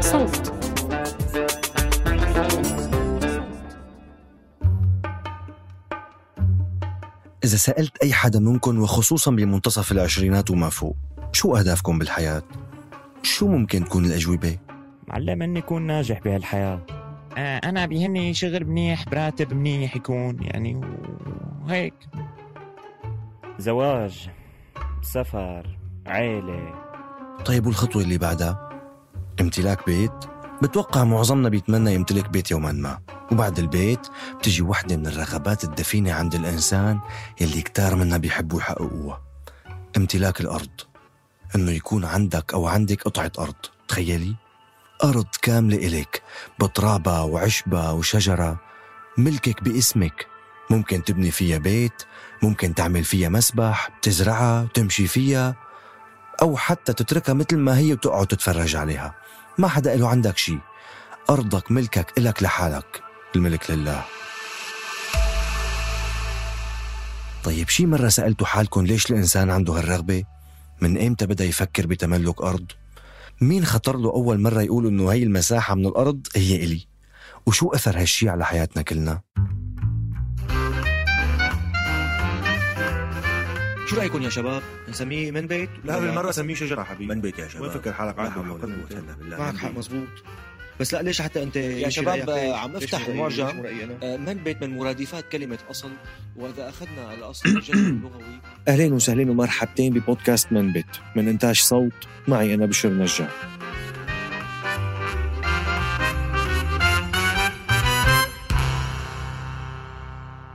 صوت إذا سألت أي حدا منكم وخصوصا بمنتصف العشرينات وما فوق شو أهدافكم بالحياة؟ شو ممكن تكون الأجوبة؟ معلم إني أكون ناجح بهالحياة آه أنا بيهمني شغل منيح براتب منيح يكون يعني وهيك زواج سفر عيلة طيب والخطوة اللي بعدها؟ امتلاك بيت؟ بتوقع معظمنا بيتمنى يمتلك بيت يوما ما. وبعد البيت بتجي وحدة من الرغبات الدفينة عند الإنسان يلي كتار منا بيحبوا يحققوها. امتلاك الأرض إنه يكون عندك أو عندك قطعة أرض. تخيلي؟ أرض كاملة إلك بترابة وعشبة وشجرة. ملكك باسمك. ممكن تبني فيها بيت ممكن تعمل فيها مسبح تزرعها تمشي فيها أو حتى تتركها مثل ما هي وتقعد تتفرج عليها. ما حدا له عندك شيء أرضك ملكك إلك لحالك الملك لله طيب شي مرة سألتوا حالكم ليش الإنسان عنده هالرغبة؟ من إمتى بدأ يفكر بتملك أرض؟ مين خطر له أول مرة يقول إنه هي المساحة من الأرض هي إلي؟ وشو أثر هالشي على حياتنا كلنا؟ شو رأيكم يا شباب؟ نسميه من بيت؟ لا بالمرة سميه شجرة حبيبي. من بيت يا شباب. وين فكر حالك؟ بالله. معك حق مزبوط بس لا ليش حتى أنت يا شباب عم افتح؟ المعجم؟ آه، من بيت من مرادفات كلمة أصل. وإذا أخذنا الأصل الجذر اللغوي. أهلين وسهلين ومرحبتين ببودكاست من بيت. من إنتاج صوت معي أنا بشر نجار.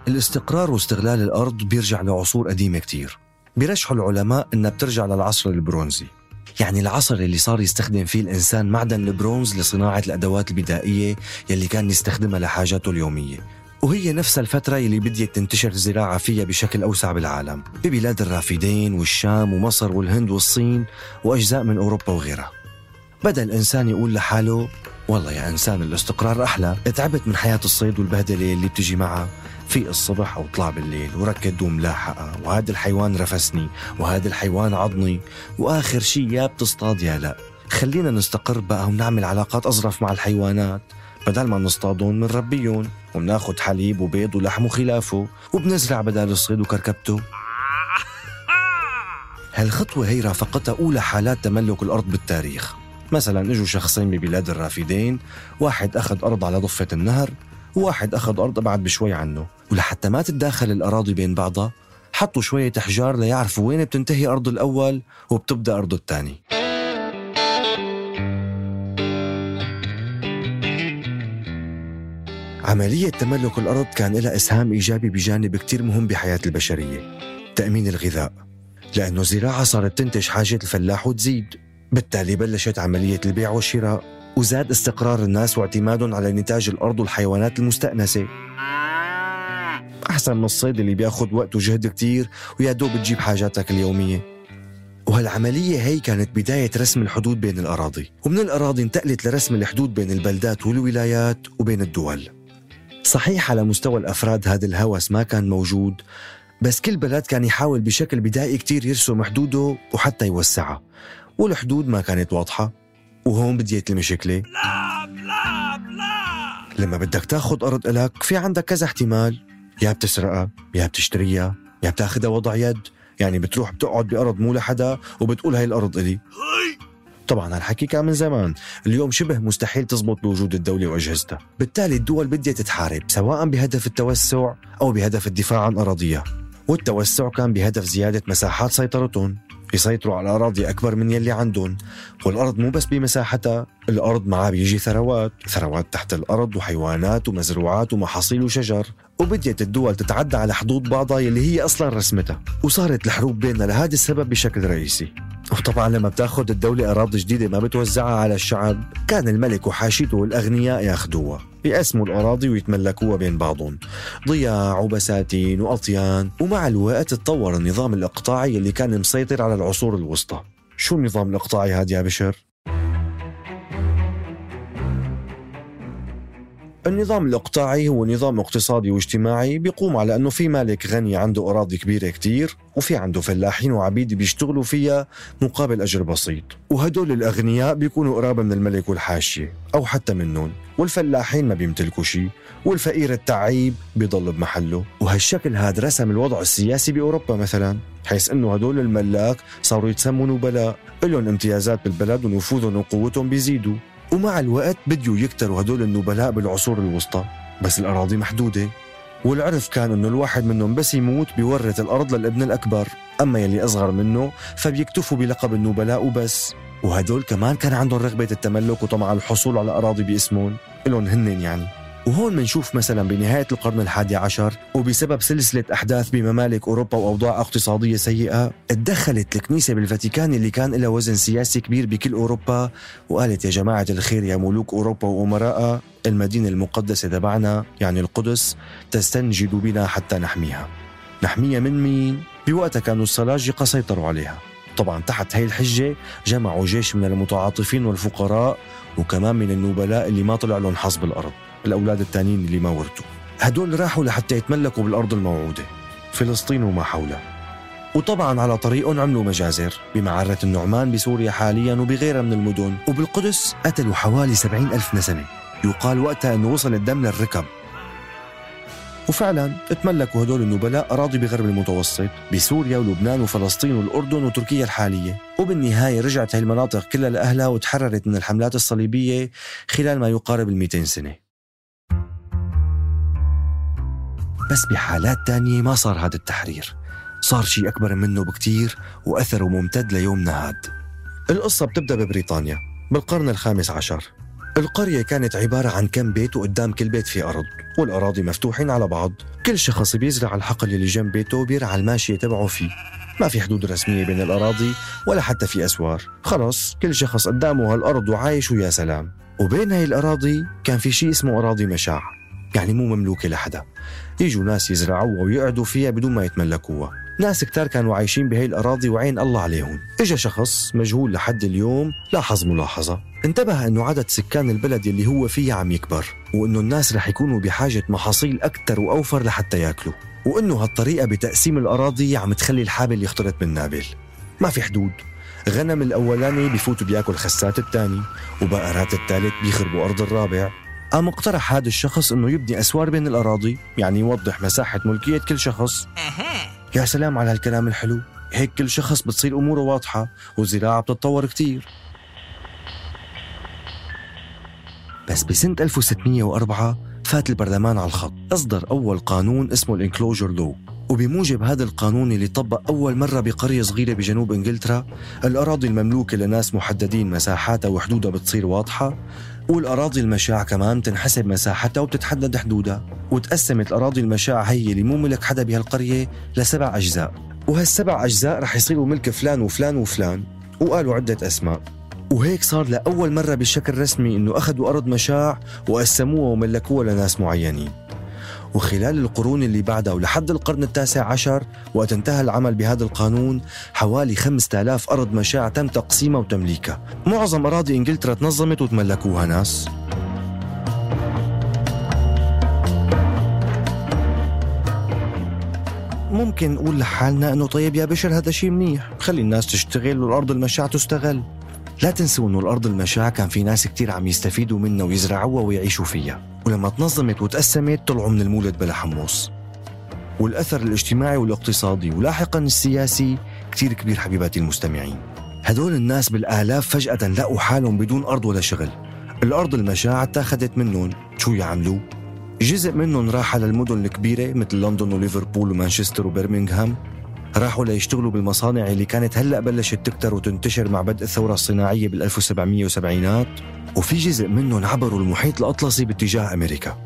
الاستقرار واستغلال الأرض بيرجع لعصور قديمة كتير. بيرشحوا العلماء إنها بترجع للعصر البرونزي. يعني العصر اللي صار يستخدم فيه الإنسان معدن البرونز لصناعة الأدوات البدائية يلي كان يستخدمها لحاجاته اليومية. وهي نفس الفترة يلي بديت تنتشر الزراعة فيها بشكل أوسع بالعالم ببلاد الرافدين والشام ومصر والهند والصين وأجزاء من أوروبا وغيرها. بدأ الإنسان يقول لحاله والله يا إنسان الاستقرار أحلى تعبت من حياة الصيد والبهدلة اللي بتجي معها في الصبح أو طلع بالليل وركض وملاحقة وهذا الحيوان رفسني. وهذا الحيوان عضني. وآخر شي يا بتصطاد يا لا. خلينا نستقر بقى ونعمل علاقات أظرف مع الحيوانات. بدل ما نصطادون منربيهم وبناخد حليب وبيض ولحم وخلافه. وبنزرع بدل الصيد وكركبته. هالخطوة هي رافقتها أولى حالات تملك الأرض بالتاريخ. مثلا إجوا شخصين ببلاد الرافدين. واحد أخذ أرض على ضفة النهر. وواحد أخذ أرض أبعد بشوي عنه. ولحتى ما تتداخل الأراضي بين بعضها حطوا شوية أحجار ليعرفوا وين بتنتهي أرض الأول وبتبدأ أرض الثاني. عملية تملك الأرض كان لها إسهام إيجابي بجانب كتير مهم بحياة البشرية. تأمين الغذاء. لأنه الزراعة صارت تنتج حاجة الفلاح وتزيد. بالتالي بلشت عملية البيع والشراء. وزاد استقرار الناس واعتمادهم على نتاج الأرض والحيوانات المستأنسة. أحسن من الصيد اللي بياخد وقت وجهد كتير ويا دوب تجيب حاجاتك اليومية. وهالعملية هي كانت بداية رسم الحدود بين الأراضي. ومن الأراضي انتقلت لرسم الحدود بين البلدات والولايات وبين الدول. صحيح على مستوى الأفراد هذا الهوس ما كان موجود بس كل بلد كان يحاول بشكل بدائي كتير يرسم حدوده وحتى يوسعها والحدود ما كانت واضحة. وهون بديت المشكلة لما بدك تاخد أرض إلك في عندك كذا احتمال. يا بتسرقها يا بتشتريها يعني بتاخدها وضع يد. يعني بتروح بتقعد بأرض مو لحدا وبتقول هاي الأرض إلي. طبعا هالحكي كان من زمان. اليوم شبه مستحيل تزبط بوجود الدولة وأجهزتها. بالتالي الدول بدها تتحارب سواء بهدف التوسع أو بهدف الدفاع عن أراضيها. والتوسع كان بهدف زيادة مساحات سيطرتهم يسيطروا على أراضي أكبر من يلي عندهم والأرض مو بس بمساحتها الأرض معها بيجي ثروات ثروات تحت الأرض وحيوانات ومزروعات ومحاصيل وشجر. وبديت الدول تتعدى على حدود بعضها يلي هي أصلا رسمتها. وصارت الحروب بيننا لهذا السبب بشكل رئيسي. وطبعا لما بتأخذ الدولة أراضي جديدة ما بتوزعها على الشعب كان الملك وحاشيته والأغنياء يأخذوها يقسموا الأراضي ويتملكوها بين بعضهم. ضياع وبساتين وأطيان. ومع الوقت تطور النظام الإقطاعي اللي كان مسيطر على العصور الوسطى. شو النظام الإقطاعي هذا يا بشر؟ النظام الإقطاعي هو نظام اقتصادي واجتماعي بيقوم على أنه في مالك غني عنده أراضي كبيرة كتير وفي عنده فلاحين وعبيد بيشتغلوا فيها مقابل أجر بسيط. وهدول الأغنياء بيكونوا قرابة من الملك والحاشية أو حتى منهم والفلاحين ما بيمتلكوا شيء والفقير التعيب بيضل بمحله. وهالشكل هذا رسم الوضع السياسي بأوروبا مثلا حيث أنه هدول الملاك صاروا يتسموا نبلاء لهم امتيازات بالبلد ونفوذهم وقوتهم بيزيدوا. ومع الوقت بديوا يكتروا هدول النبلاء بالعصور الوسطى. بس الأراضي محدودة والعرف كان إنه الواحد منهم بس يموت بيورث الأرض للابن الأكبر. أما يلي أصغر منه فبيكتفوا بلقب النبلاء وبس. وهدول كمان كان عندهم رغبة التملك وطمع الحصول على أراضي باسمهم. إلهم هنن يعني. وهون منشوف مثلا بنهاية القرن الحادي عشر وبسبب سلسلة أحداث بممالك أوروبا وأوضاع اقتصادية سيئة تدخلت الكنيسة بالفاتيكان اللي كان لها وزن سياسي كبير بكل أوروبا وقالت يا جماعة الخير يا ملوك أوروبا وأمراء المدينة المقدسة تبعنا يعني القدس تستنجد بنا حتى نحميها. نحميها من مين؟ بوقتها كانوا السلاجقة سيطروا عليها. طبعا تحت هاي الحجة جمعوا جيش من المتعاطفين والفقراء وكمان من النبلاء اللي ما طلع لهم حظ بالأرض الأولاد التانيين اللي ما ورثوا. هدول راحوا لحتى يتملكوا بالأرض الموعودة. فلسطين وما حولها. وطبعا على طريقهم عملوا مجازر بمعرة النعمان بسوريا حاليا وبغيرها من المدن. وبالقدس قتلوا حوالي سبعين ألف نسمة. يقال وقتها أنه وصل الدم للركب. وفعلا تملكوا هدول النبلاء أراضي بغرب المتوسط بسوريا ولبنان وفلسطين والأردن وتركيا الحالية. وبالنهاية رجعت هاي المناطق كلها لأهلها وتحررت من الحملات الصليبية خلال ما يقارب المئتين سنة. بس بحالات تانية ما صار هذا التحرير. صار شيء أكبر منه بكتير وأثره ممتد ليومنا هاد القصة بتبدأ ببريطانيا بالقرن الخامس عشر. القرية كانت عبارة عن كم بيت وقدام كل بيت في أرض والأراضي مفتوحين على بعض. كل شخص بيزرع الحقل اللي جنب بيته وبيرعى الماشية تبعه فيه. ما في حدود رسمية بين الأراضي ولا حتى في أسوار. خلص كل شخص قدامه هالأرض وعايش ويا سلام. وبين هاي الأراضي كان في شيء اسمه أراضي مشاع. يعني مو مملوكة لحدا. يجوا ناس يزرعوها ويقعدوا فيها بدون ما يتملكوها. ناس كتار كانوا عايشين بهي الأراضي وعين الله عليهم. إجا شخص مجهول لحد اليوم لاحظ ملاحظة انتبه أنه عدد سكان البلد اللي هو فيها عم يكبر وأنه الناس رح يكونوا بحاجة محاصيل أكثر وأوفر لحتى ياكلوا. وأنه هالطريقة بتقسيم الأراضي عم تخلي الحابل يختلط بالنابل ما في حدود. غنم الأولاني بفوتوا بياكل خسات الثاني وبقرات الثالث بيخربوا أرض الرابع. قام اقترح هذا الشخص إنه يبني أسوار بين الأراضي؟ يعني يوضح مساحة ملكية كل شخص. يا سلام على هالكلام الحلو. هيك كل شخص بتصير أموره واضحة والزراعة بتتطور كتير. بس بسنة 1604 فات البرلمان على الخط. أصدر أول قانون اسمه الإنكلوجر لو. وبموجب هذا القانون اللي طبق أول مرة بقرية صغيرة بجنوب إنجلترا الأراضي المملوكة لناس محددين مساحاتها وحدودها بتصير واضحة والأراضي المشاع كمان تنحسب مساحتها وبتتحدد حدودها وتقسمت الأراضي المشاع هي اللي مو ملك حدا بهالقرية لسبع أجزاء. وهالسبع أجزاء رح يصيروا ملك فلان وفلان وفلان وقالوا عدة أسماء. وهيك صار لأول مرة بشكل رسمي إنه أخذوا أرض مشاع وقسموها وملكوها لناس معينين. وخلال القرون اللي بعدها ولحد القرن التاسع عشر وقت انتهى العمل بهذا القانون حوالي 5000 أرض مشاع تم تقسيمها وتمليكها. معظم أراضي إنجلترا تنظمت وتملكوها ناس. ممكن نقول لحالنا إنه طيب يا بشر هذا شيء منيح. خلي الناس تشتغل والأرض المشاع تستغل. لا تنسوا إنه الأرض المشاع كان في ناس كتير عم يستفيدوا منها ويزرعوها ويعيشوا فيها. ولما تنظمت وتقسمت طلعوا من المولد بلا حمص. والأثر الاجتماعي والاقتصادي ولاحقا السياسي كتير كبير حبيباتي المستمعين. هدول الناس بالآلاف فجأة لقوا حالهم بدون أرض ولا شغل. الأرض المشاعة اتاخدت منهم. شو يعملوا؟ جزء منهم راح على المدن الكبيرة مثل لندن وليفربول ومانشستر وبرمنغهام راحوا ليشتغلوا بالمصانع اللي كانت هلأ بلشت تكتر وتنتشر مع بدء الثورة الصناعية بال 1770 وفي جزء منهم عبروا المحيط الأطلسي باتجاه أمريكا.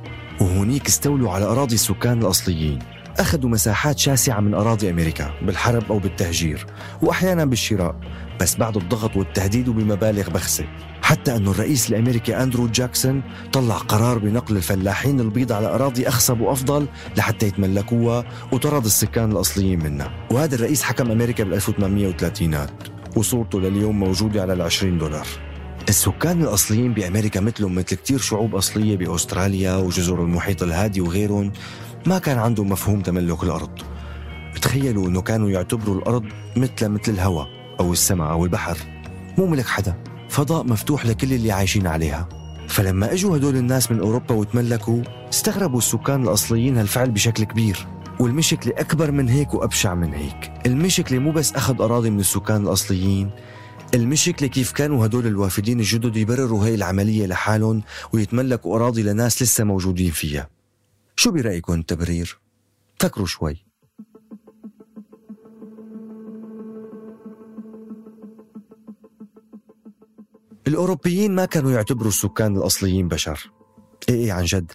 وهونيك استولوا على أراضي السكان الأصليين. أخذوا مساحات شاسعة من أراضي أمريكا بالحرب أو بالتهجير وأحيانا بالشراء. بس بعد الضغط والتهديد وبمبالغ بخسة حتى أن الرئيس الأمريكي أندرو جاكسون طلع قرار بنقل الفلاحين البيض على أراضي أخصب وأفضل لحتى يتملكوها وطرد السكان الأصليين منها. وهذا الرئيس حكم أمريكا بال 1830 وصورته لليوم موجودة على ال 20 دولار. السكان الأصليين بأمريكا مثلهم مثل كتير شعوب أصلية بأستراليا وجزر المحيط الهادي وغيرهم ما كان عندهم مفهوم تملك الأرض. تخيلوا أنه كانوا يعتبروا الأرض مثل مثل الهواء. أو السماء أو البحر. مو ملك حدا. فضاء مفتوح لكل اللي عايشين عليها. فلما أجوا هدول الناس من أوروبا وتملكوا استغربوا السكان الأصليين هالفعل بشكل كبير. والمشكلة أكبر من هيك وأبشع من هيك. المشكلة مو بس أخذ أراضي من السكان الأصليين. المشكلة كيف كانوا هدول الوافدين الجدد يبرروا هاي العملية لحالهم ويتملكوا أراضي لناس لسه موجودين فيها. شو برأيكم التبرير؟ فكروا شوي. الأوروبيين ما كانوا يعتبروا السكان الأصليين بشر. إيه إيه عن جد.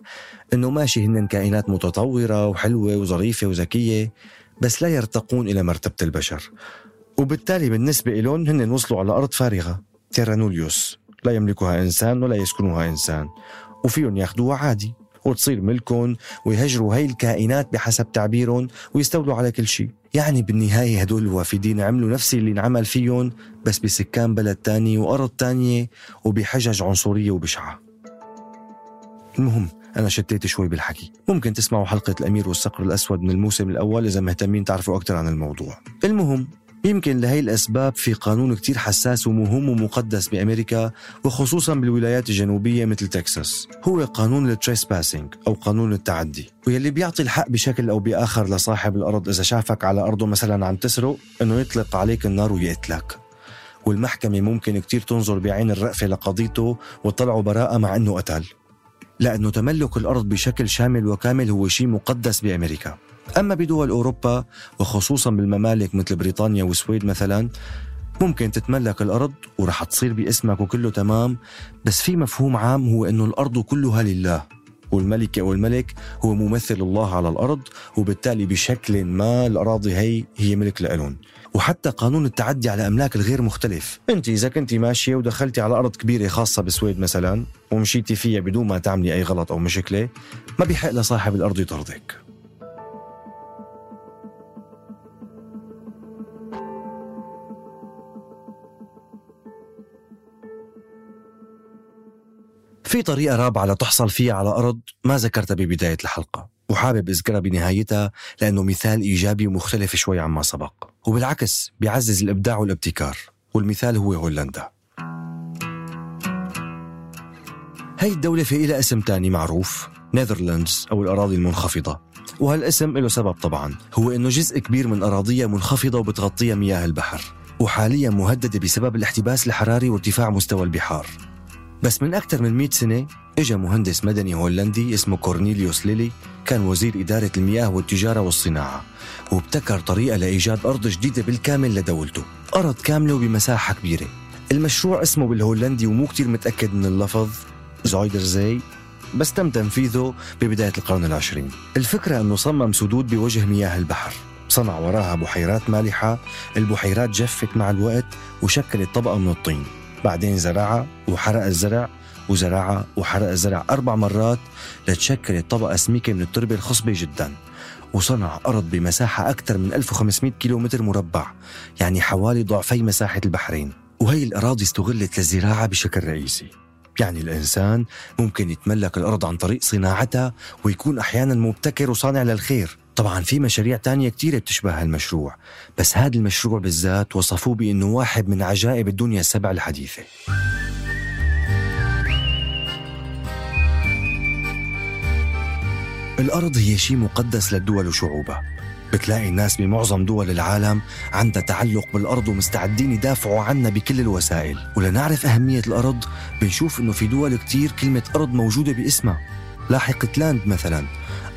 إنه ماشي هن كائنات متطورة وحلوة وظريفة وذكية بس لا يرتقون إلى مرتبة البشر. وبالتالي بالنسبة لهم هن وصلوا على أرض فارغة تيرانوليوس لا يملكها إنسان ولا يسكنها إنسان. وفيهم ياخدوها عادي وتصير ملكهم ويهجروا هاي الكائنات بحسب تعبيرهم ويستولوا على كل شيء. يعني بالنهاية هدول الوافدين عملوا نفس اللي انعمل فيهم بس بسكان بلد تاني وأرض تانية وبحجج عنصرية وبشعة. المهم أنا شتيت شوي بالحكي. ممكن تسمعوا حلقة الأمير والصقر الأسود من الموسم الأول إذا مهتمين تعرفوا أكثر عن الموضوع. المهم يمكن لهي الأسباب في قانون كتير حساس ومهم ومقدس بأمريكا وخصوصا بالولايات الجنوبية مثل تكساس. هو قانون التريسباسينج أو قانون التعدي واللي بيعطي الحق بشكل أو بآخر لصاحب الأرض إذا شافك على أرضه مثلا عم تسرق أنه يطلق عليك النار ويقتلك. والمحكمة ممكن كتير تنظر بعين الرأفة لقضيته وتطلعه براءة مع أنه قتل لأنه تملك الأرض بشكل شامل وكامل هو شيء مقدس بأمريكا. أما بدول أوروبا وخصوصا بالممالك مثل بريطانيا والسويد مثلا ممكن تتملك الأرض ورح تصير باسمك وكله تمام بس في مفهوم عام هو أنه الأرض كلها لله والملكة أو الملك هو ممثل الله على الأرض وبالتالي بشكل ما الأراضي هي هي ملك لإلهم. وحتى قانون التعدي على أملاك الغير مختلف. أنت إذا كنت ماشية ودخلتي على أرض كبيرة خاصة بالسويد مثلا ومشيتي فيها بدون ما تعملي أي غلط أو مشكلة ما بيحق لصاحب الأرض يطردك. في طريقة رابعة لتحصل فيها على أرض ما ذكرتها ببداية الحلقة وحابب أذكرها بنهايتها لأنه مثال إيجابي ومختلف شوي عما سبق. وبالعكس بيعزز الإبداع والابتكار والمثال هو هولندا. هاي الدولة في إلها اسم تاني معروف نيذرلاندز أو الأراضي المنخفضة. وهالاسم له سبب طبعا هو إنه جزء كبير من أراضيها منخفضة وبتغطيها مياه البحر وحاليا مهددة بسبب الاحتباس الحراري وارتفاع مستوى البحار. بس من أكثر من 100 سنة إجا مهندس مدني هولندي اسمه كورنيليوس ليلي كان وزير إدارة المياه والتجارة والصناعة وابتكر طريقة لإيجاد أرض جديدة بالكامل لدولته. أرض كاملة وبمساحة كبيرة. المشروع اسمه بالهولندي ومو كتير متأكد من اللفظ زايدرزي بس تم تنفيذه ببداية القرن العشرين. الفكرة أنه صمم سدود بوجه مياه البحر. صنع وراها بحيرات مالحة البحيرات جفت مع الوقت وشكلت طبقة من الطين. بعدين زرعها وحرق الزرع وزرعها وحرق الزرع. أربع مرات لتشكل طبقة سميكة من التربة الخصبة جدا. وصنع أرض بمساحة أكثر من 1500 كيلومتر مربع يعني حوالي ضعفي مساحة البحرين. وهي الأراضي استغلت للزراعة بشكل رئيسي. يعني الإنسان ممكن يتملك الأرض عن طريق صناعتها ويكون أحيانا مبتكر وصانع للخير. طبعا في مشاريع تانية كتيرة بتشبه هالمشروع بس هذا المشروع بالذات وصفوه بأنه واحد من عجائب الدنيا السبع الحديثة. الأرض هي شيء مقدس للدول وشعوبها. بتلاقي الناس بمعظم دول العالم عندها تعلق بالأرض ومستعدين يدافعوا عنها بكل الوسائل. ولنعرف أهمية الأرض بنشوف إنه في دول كتير كلمة أرض موجودة باسمها. لاحقة لاند مثلا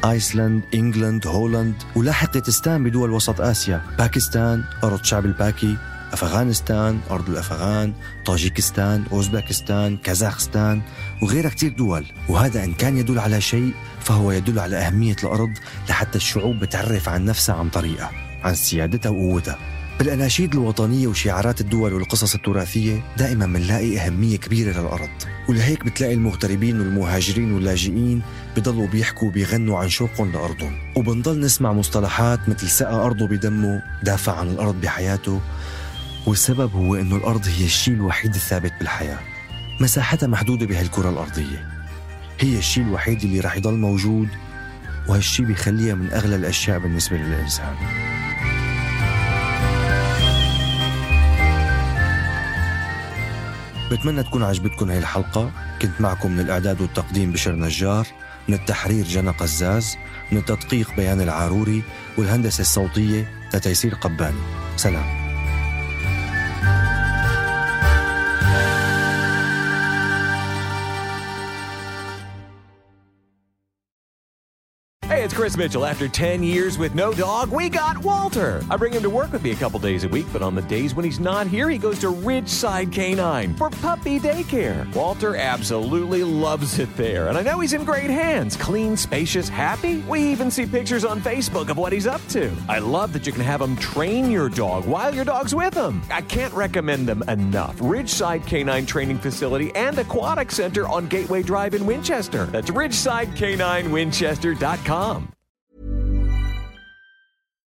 آيسلند، انجلند، هولند ولاحقة بدول وسط آسيا، باكستان، أرض شعب الباكي، أفغانستان، أرض الأفغان، طاجيكستان، أوزبكستان، كازاخستان وغيرها كتير دول، وهذا إن كان يدل على شيء فهو يدل على أهمية الأرض لحتى الشعوب بتعرف عن نفسها عن طريقها، عن سيادتها وقوتها. بالأناشيد الوطنية وشعارات الدول والقصص التراثية دائما بنلاقي أهمية كبيرة للأرض. ولهيك بتلاقي المغتربين والمهاجرين واللاجئين بضلوا بيحكوا وبيغنوا عن شوقهم لأرضهم. وبنضل نسمع مصطلحات مثل سقى أرضه بدمه دافع عن الأرض بحياته والسبب هو أنه الأرض هي الشيء الوحيد الثابت بالحياة. مساحتها محدودة بهالكرة الأرضية. هي الشيء الوحيد اللي رح يضل موجود وهالشيء بيخليها من أغلى الأشياء بالنسبة للإنسان. بتمنى تكون عجبتكم هاي الحلقة. كنت معكم من الإعداد والتقديم بشر نجار من التحرير جنى قزاز من التدقيق بيان العاروري والهندسة الصوتية لتيسير قباني. سلام. Hey, it's Chris Mitchell. After 10 years with no dog, we got Walter. I bring him to work with me a couple days a week, but on the days when he's not here, he goes to Ridgeside Canine for puppy daycare. Walter absolutely loves it there, and I know he's in great hands. Clean, spacious, happy. We even see pictures on Facebook of what he's up to. I love that you can have him train your dog while your dog's with him. I can't recommend them enough. Ridgeside Canine Training Facility and Aquatic Center on Gateway Drive in Winchester. That's ridgesidek9winchester.com.